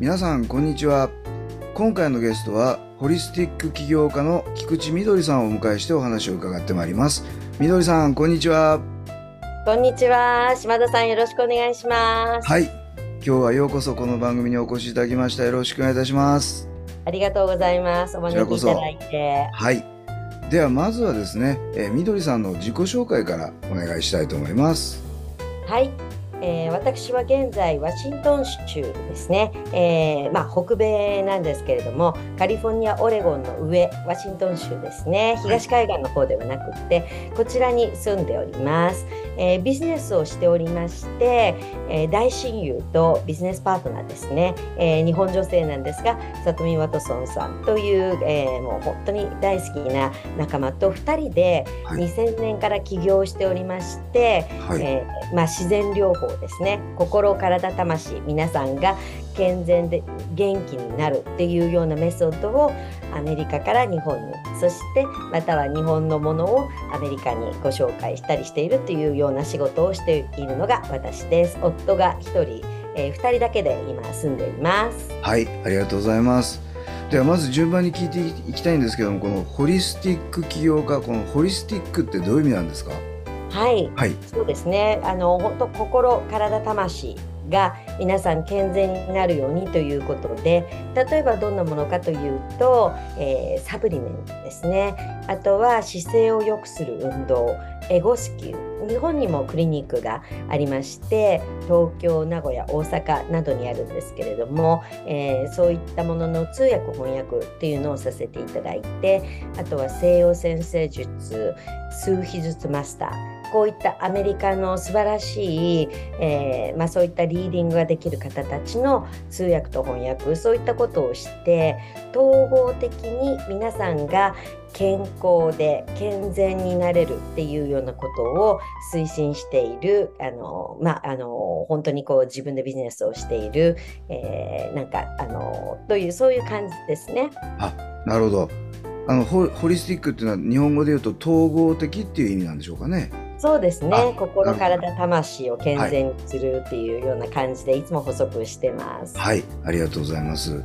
皆さんこんにちは今回のゲストはホリスティック起業家の菊池みどりさんをお迎えしてお話を伺ってまいりますみどりさんこんにちはこんにちは。島田さんよろしくお願いします。はい今日はようこそこの番組にお越しいただきましたよろしくお願いいたしますありがとうございます。お招きいただいて。はいではまずはですね、えーみどりさんの自己紹介からお願いしたいと思いますはい。えー私は現在ワシントン州ですね、えーまあ、北米なんですけれどもカリフォルニアオレゴンの上ワシントン州ですね。東海岸の方ではなくってこちらに住んでおります、えービジネスをしておりまして、えー大親友とビジネスパートナーですね、えー日本女性なんですが里見ワトソンさんという、えーもう本当に大好きな仲間と2人ではい。2000年から起業しておりまして、はい、えーまあ、自然療法ですね。心体魂皆さんが健全で元気になるっていうようなメソッドをアメリカから日本にそしてまたは日本のものをアメリカにご紹介したりしているっていうような仕事をしているのが私です夫が1人、え2人だけで今住んでいますはい、ありがとうございます。ではまず順番に聞いていきたいんですけども、このホリスティック起業家、このホリスティックってどういう意味なんですか？はいはい、そうですね。あの本当心、体、魂が皆さん健全になるようにということで、例えばどんなものかというと、えーサプリメントですね。あとは姿勢を良くする運動、エゴスキュー。日本にもクリニックがありまして、東京、名古屋、大阪などにあるんですけれども、えーそういったものの通訳翻訳っていうのをさせていただいて、あとは西洋先生術、数秘術マスター。こういったアメリカの素晴らしい、えーまあ、そういったリーディングができる方たちの通訳と翻訳そういったことをして統合的に皆さんが健康で健全になれるっていうようなことを推進しているあの、まあ、あの本当にこう自分でビジネスをしている、えーなんかあのというそういう感じですね。あなるほど。あのホホリスティックっていうのは日本語で言うと統合的っていう意味なんでしょうかね。そうですねあ心体魂を健全にするっていうような感じでいつも補足してます。はい、ありがとうございます。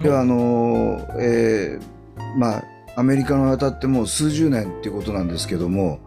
ではあのーえーまあアメリカに渡ってもう数十年っていうことなんですけども、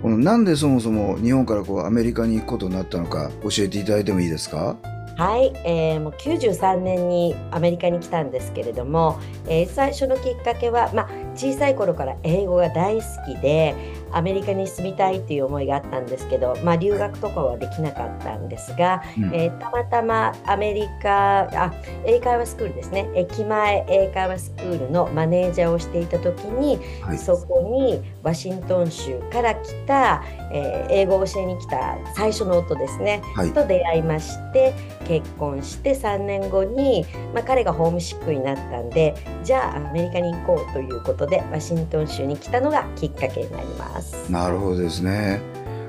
このなんでそもそも日本からこうアメリカに行くことになったのか教えていただいてもいいですか？はい、えーもう93年にアメリカに来たんですけれども、えー最初のきっかけは、まあ、小さい頃から英語が大好きでアメリカに住みたいっていう思いがあったんですけど、まあ、留学とかはできなかったんですが、うんえーたまたまアメリカあ英会話スクールですね駅前英会話スクールのマネージャーをしていた時に、はい。そこにワシントン州から来た、えー英語を教えに来た最初の夫ですね、はいと出会いまして結婚して3年後に、まあ、彼がホームシックになったんでじゃあアメリカに行こうということでワシントン州に来たのがきっかけになります。なるほどですね。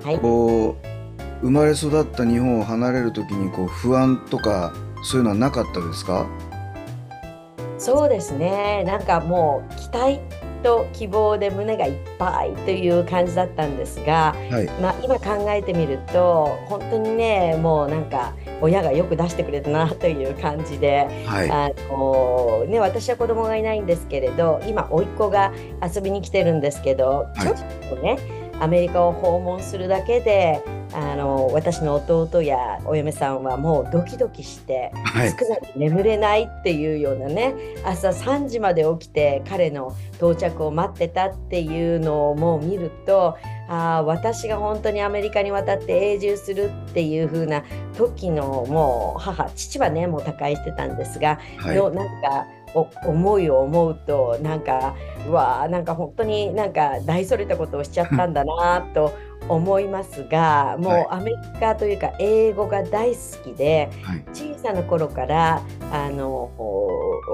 はい、こう生まれ育った日本を離れるときにこう不安とかそういうのはなかったですか？そうですねなんかもう期待と希望で胸がいっぱいという感じだったんですが、はい。まあ、今考えてみると本当にねもうなんか親がよく出してくれたなという感じで、はい。あのね、私は子供がいないんですけれど今甥っ子が遊びに来てるんですけど、はいちょっとねアメリカを訪問するだけであの私の弟やお嫁さんはもうドキドキして、はい。少なく眠れないっていうようなね朝3時まで起きて彼の到着を待ってたっていうのをもう見るとあー私が本当にアメリカに渡って永住するっていう風な時のもう母父はねもう他界してたんですが、はい。のなんかお思いを思うとなんかうわーなんか本当になんか大それたことをしちゃったんだなと思いますがもうアメリカというか英語が大好きで、はい。小さな頃からあの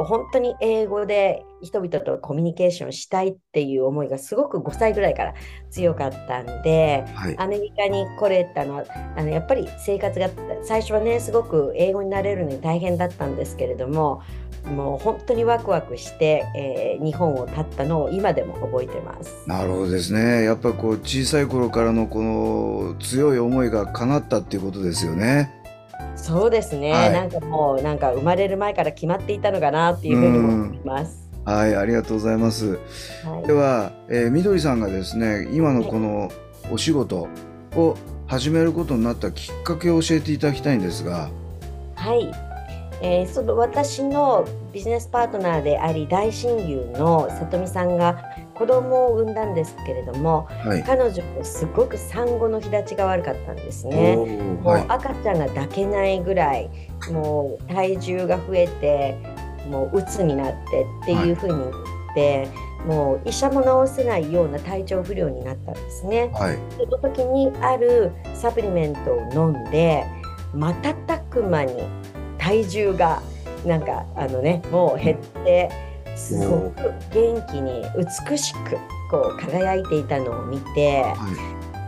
本当に英語で人々とコミュニケーションしたいっていう思いがすごく5歳ぐらいから強かったんではいアメリカに来れたのはあのやっぱり生活が最初はねすごく英語になれるのに大変だったんですけれどももう本当にワクワクして、えー日本を立ったのを今でも覚えてます。なるほどですねやっぱこう小さい頃からのこの強い思いが叶ったっていうことですよね。そうですね、はいなんかもうなんか生まれる前から決まっていたのかなっていうふうにも思います。はいありがとうございます。はいでは、えーみどりさんがですね今のこのお仕事を始めることになったきっかけを教えていただきたいんですが。はい、えーその私のビジネスパートナーであり大親友の里美さんが子供を産んだんですけれどもはい。彼女もすごく産後の日立ちが悪かったんですね。もうはい。赤ちゃんが抱けないぐらいもう体重が増えてもう鬱になってっていうふうに言って、もう医者も治せないような体調不良になったんですね。はい。その時にあるサプリメントを飲んで瞬く間に体重がなんかあのねもう減ってすごく元気に美しくこう輝いていたのを見ては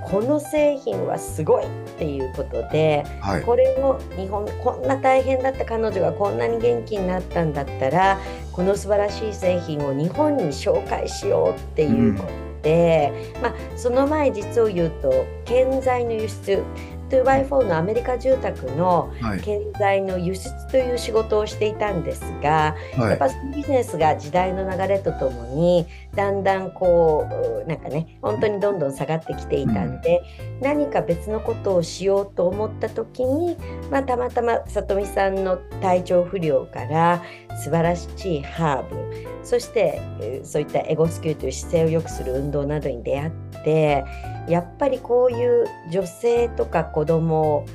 この製品はすごいっていうことでい。はい。これを日本こんな大変だった彼女がこんなに元気になったんだったらこの素晴らしい製品を日本に紹介しようっていうことで、まあ、その前実を言うと建材の輸出 2x4 のアメリカ住宅のはい。建材の輸出という仕事をしていたんですが、はい。やっぱそのビジネスが時代の流れとともにだんだんこうなんかね本当にどんどん下がってきていたんで、何か別のことをしようと思った時に、まあ、たまたま里見さんの体調不良から素晴らしいハーブ。そしてそういったエゴスキューという姿勢を良くする運動などに出会ってやっぱりこういう女性とか子供を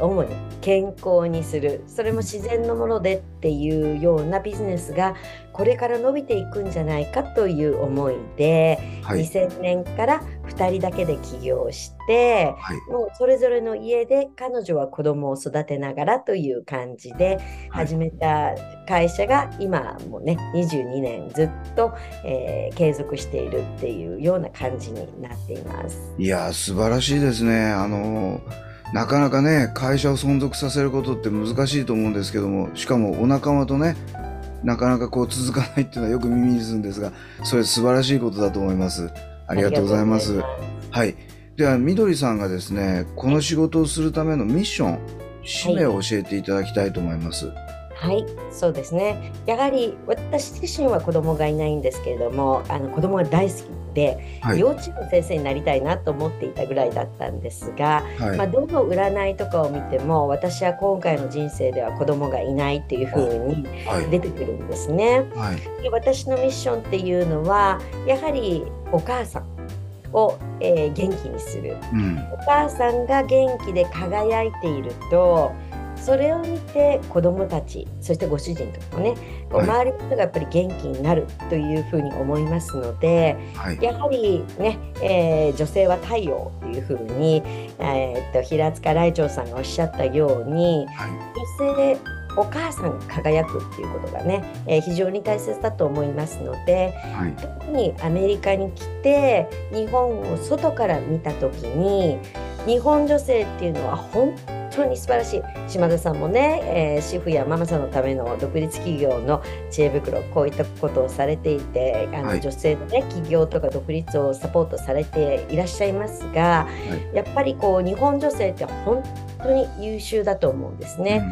主に健康にするそれも自然のものでっていうようなビジネスがこれから伸びていくんじゃないかという思いで、はい。2000年から2人だけで起業してはい。もうそれぞれの家で彼女は子供を育てながらという感じではい始めた会社が今もね22年ずっと、えー継続しているっていうような感じになっています。いやー素晴らしいですね。あのーなかなかね会社を存続させることって難しいと思うんですけどもしかもお仲間とねなかなかこう続かないっていうのはよく耳にするんですがそれ素晴らしいことだと思います。ありがとうございます。はい。ではみどりさんがですねこの仕事をするためのミッション使命を教えていただきたいと思います。はい、そうですね。やはり私自身は子供がいないんですけれども、あの子供が大好きで、はい。幼稚園の先生になりたいなと思っていたぐらいだったんですが、はい。まあ、どの占いとかを見ても、私は今回の人生では子供がいないっていうふうにはい。出てくるんですね。はい。で私のミッションっていうのは、やはりお母さんを、えー元気にする。うん。お母さんが元気で輝いているとそれを見て子どもたちそしてご主人とかもねはい周りの人がやっぱり元気になるというふうに思いますのではい。やはりね、えー女性は太陽というふうに、えーっと平塚来長さんがおっしゃったようにはい。女性お母さんが輝くっていうことがね、えー非常に大切だと思いますので、はい。特にアメリカに来て日本を外から見た時に日本女性っていうのは本当に素晴らしい。島田さんもね、えー主婦やママさんのための独立企業の知恵袋こういったことをされていてあの、はい。女性のね起業とか独立をサポートされていらっしゃいますが、やっぱりこう日本女性って本当に優秀だと思うんですね。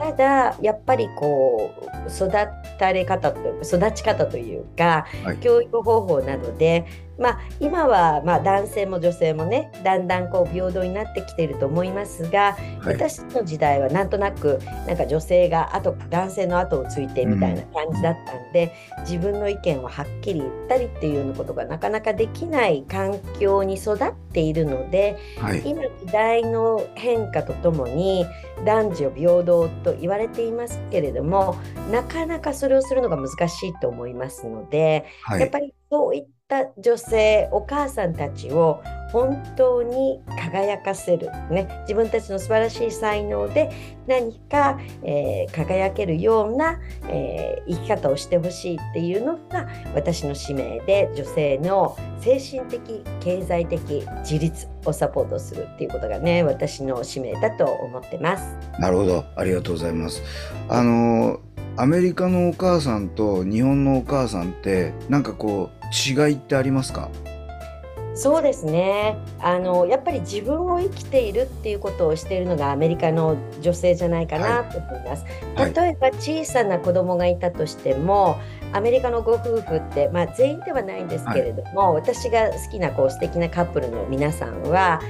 ただやっぱりこう育たれ方と育ち方というか、はい。教育方法などでまあ、今はまあ男性も女性もねだんだんこう平等になってきていると思いますが、はい。私の時代はなんとなくなんか女性が後男性の後をついてみたいな感じだったんで、自分の意見をはっきり言ったりっていうようなことがなかなかできない環境に育っているのではい。今時代の変化とともに男女平等と言われていますけれどもなかなかそれをするのが難しいと思いますので。はいやっぱりそういった女性お母さんたちを本当に輝かせる、ね、自分たちの素晴らしい才能で何か、えー輝けるような、えー生き方をしてほしいっていうのが私の使命で女性の精神的経済的自立をサポートするっていうことがね私の使命だと思ってます。なるほど。ありがとうございます。あのアメリカのお母さんと日本のお母さんってなんかこう違いってありますか？そうですね。あのやっぱり自分を生きているっていうことをしているのがアメリカの女性じゃないかなと思います。はい。例えば小さな子供がいたとしてもアメリカのご夫婦って、まあ、全員ではないんですけれども、私が好きなこう素敵なカップルの皆さんは、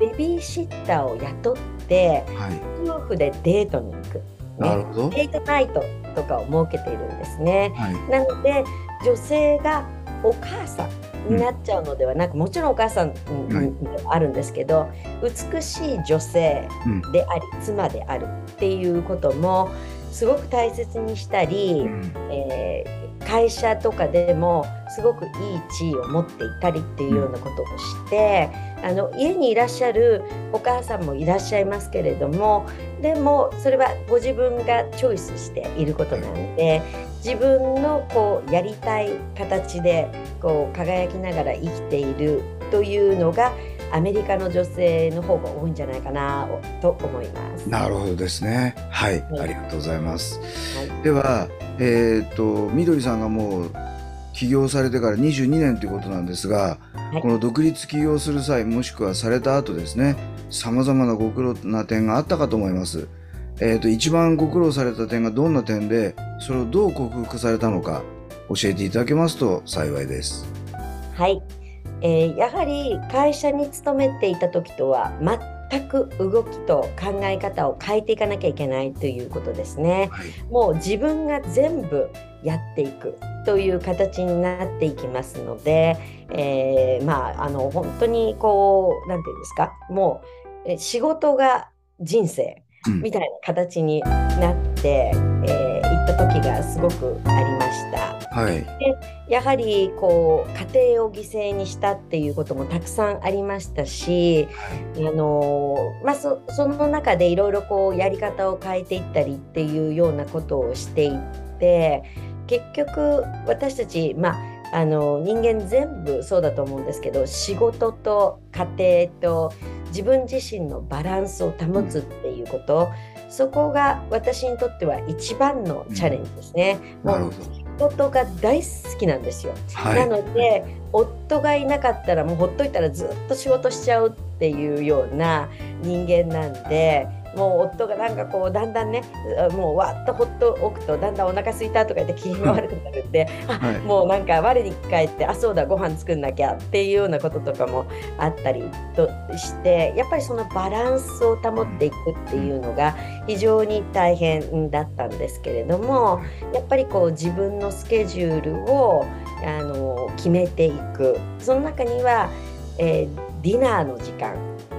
ベビーシッターを雇ってはい。夫婦でデートに行く、ね、デートナイトとかを設けているんですね。はい。なので女性がお母さんになっちゃうのではなく、もちろんお母さんあるんですけど美しい女性うんであり妻であるっていうこともすごく大切にしたり、うん。えー会社とかでもすごくいい地位を持っていたりっていうようなことをして、あの家にいらっしゃるお母さんもいらっしゃいますけれどもでもそれはご自分がチョイスしていることなので自分のこうやりたい形でこう輝きながら生きているというのがアメリカの女性の方が多いんじゃないかなと思います。なるほどですね。はいはい。ありがとうございます。はい。ではえっ、とみどりさんがもう起業されてから22年ということなんですが、はい。この独立起業する際もしくはされた後ですねさまざまなご苦労な点があったかと思います。えー、と一番ご苦労された点がどんな点でそれをどう克服されたのか教えていただけますと幸いです。はい、えーやはり会社に勤めていた時とは全く動きと考え方を変えていかなきゃいけないということですね。はい、もう自分が全部やっていくという形になっていきますので、えーまああの本当にこうなんていうんですか？もうえ仕事が人生うんみたいな形になって、えーいった時がすごくありました。はい、やはりこう家庭を犠牲にしたっていうこともたくさんありましたし、あのまあ、そその中でいろいろこうやり方を変えていったりっていうようなことをしていって結局私たち、まあ、あの人間全部そうだと思うんですけど仕事と家庭と自分自身のバランスを保つっていうことそこが私にとっては一番のチャレンジですね。もうなるほど。仕事が大好きなんですよ。は、ないので夫がいなかったらもうほっといたらずっと仕事しちゃうっていうような人間なんでもう夫がなんかこうだんだんねあもうわっとほっと置くとだんだんお腹空いたとか言って機嫌が悪くなるんで、あはい。もうなんか我に返ってあそうだご飯作んなきゃっていうようなこととかもあったりとしてやっぱりそのバランスを保っていくっていうのが非常に大変だったんですけれどもやっぱりこう自分のスケジュールをあの決めていく。その中には、えーディナーの時間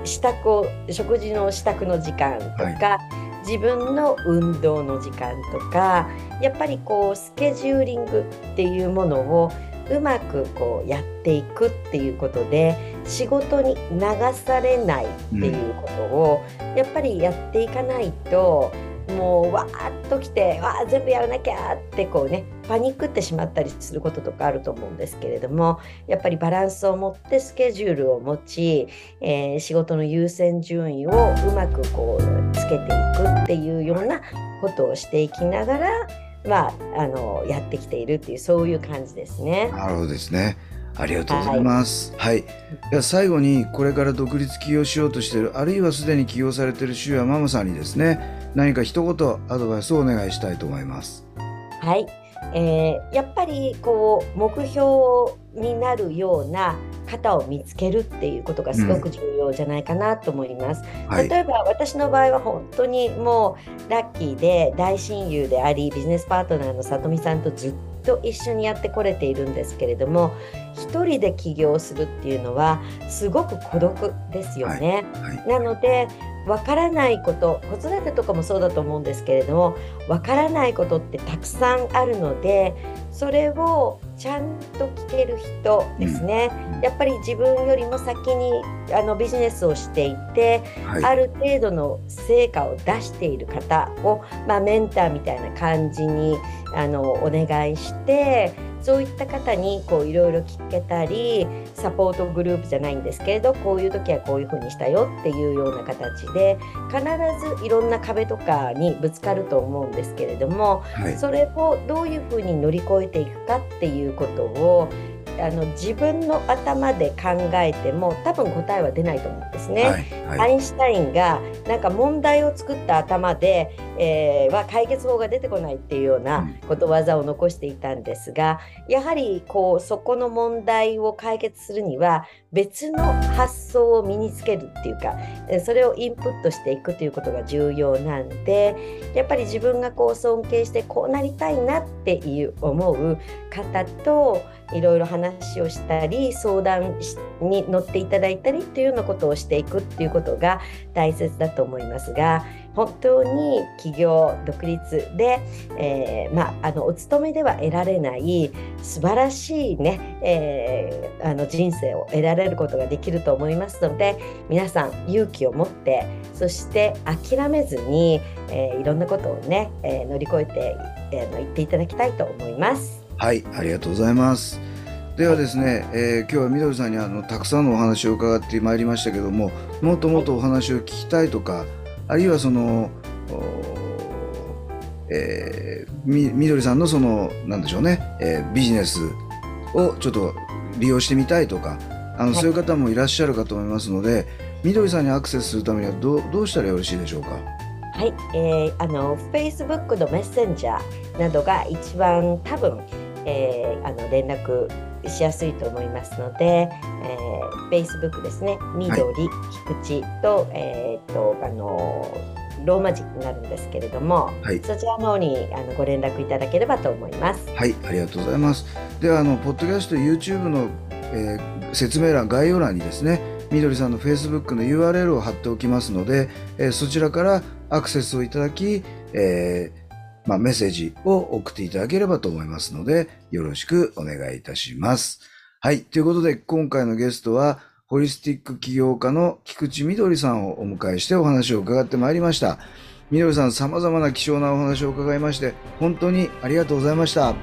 支度を食事の支度の時間とか、自分の運動の時間とかやっぱりこうスケジューリングっていうものをうまくこうやっていくっていうことで仕事に流されないっていうことを、やっぱりやっていかないともうわーっときてわー全部やらなきゃってこうねパニックってしまったりすることとかあると思うんですけれどもやっぱりバランスを持ってスケジュールを持ち、えー仕事の優先順位をうまくこうつけていくっていうようなことをしていきながら、まあ、あのやってきているっていうそういう感じですね。なるほどですね。ありがとうございます。はい。では最後にこれから独立起業しようとしているあるいはすでに起業されているシュウやママさんにですね何か一言アドバイスをお願いしたいと思います。はい、えーやっぱりこう目標になるような方を見つけるっていうことがすごく重要じゃないかなと思います。はい例えば私の場合は本当にもうラッキーで大親友でありビジネスパートナーのさとみさんとずっと一緒にやってこれているんですけれども一人で起業するっていうのはすごく孤独ですよね。はいなのでわからないこと子育てとかもそうだと思うんですけれどもわからないことってたくさんあるのでそれをちゃんと聞ける人ですね、うん。やっぱり自分よりも先にあのビジネスをしていて、はい。ある程度の成果を出している方を、まあ、メンターみたいな感じにあのお願いしてそういった方にこういろいろ聞けたりサポートグループじゃないんですけれどこういう時はこういうふうにしたよっていうような形で必ずいろんな壁とかにぶつかると思うんですけれどもはい。それをどういうふうに乗り越えていくかっていうことをあの自分の頭で考えても多分答えは出ないと思うんですね。はいはいアインシュタインがなんか問題を作った頭で、えーは解決法が出てこないっていうよううなんことわざを残していたんですがやはりこうそこの問題を解決するには別の発想を身につけるっていうかえーそれをインプットしていくということが重要なんでやっぱり自分がこう尊敬してこうなりたいなっていう思う方といろいろ話をしたり相談に乗っていただいたりっていうようなことをしていくっていうことが大切だと思いますが本当に起業独立で、えーまあ、あのお勤めでは得られない素晴らしいね、えーあの人生を得られることができると思いますので皆さん勇気を持ってそして諦めずに、えーいろんなことをね、えー乗り越えて、えーの言っていただきたいと思います。はい、ありがとうございます。ではですね、えー今日はみどりさんにあのたくさんのお話を伺ってまいりましたけども、もっともっとお話を聞きたいとか、あるいはその、おえーみみどりさんのそのなんでしょうね、えービジネスをちょっと利用してみたいとか、あのはいそういう方もいらっしゃるかと思いますので、みどりさんにアクセスするためにはどうどうしたらよろしいでしょうか？はい、えーあの Facebook のメッセンジャーなどが一番多分、えーあの連絡しやすいと思いますので、えー Facebook ですね緑、菊池と,、えー、とあのローマ字になるんですけれども、はいそちらの方にあのご連絡いただければと思います。はい、ありがとうございます。では、あの、ポッドキャスト、YouTube の、えー説明欄、概要欄にですね、みどりさんの Facebook の URL を貼っておきますので、えーそちらからアクセスをいただき、えーまあ、メッセージを送っていただければと思いますので、よろしくお願いいたします。はい、ということで、今回のゲストは、ホリスティック起業家の菊池みどりさんをお迎えしてお話を伺ってまいりました。みどりさん、様々な貴重なお話を伺いまして、本当にありがとうございました。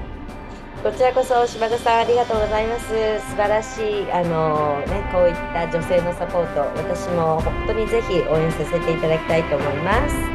こちらこそ島田さんありがとうございます。素晴らしいあのねこういった女性のサポート私も本当にぜひ応援させていただきたいと思います。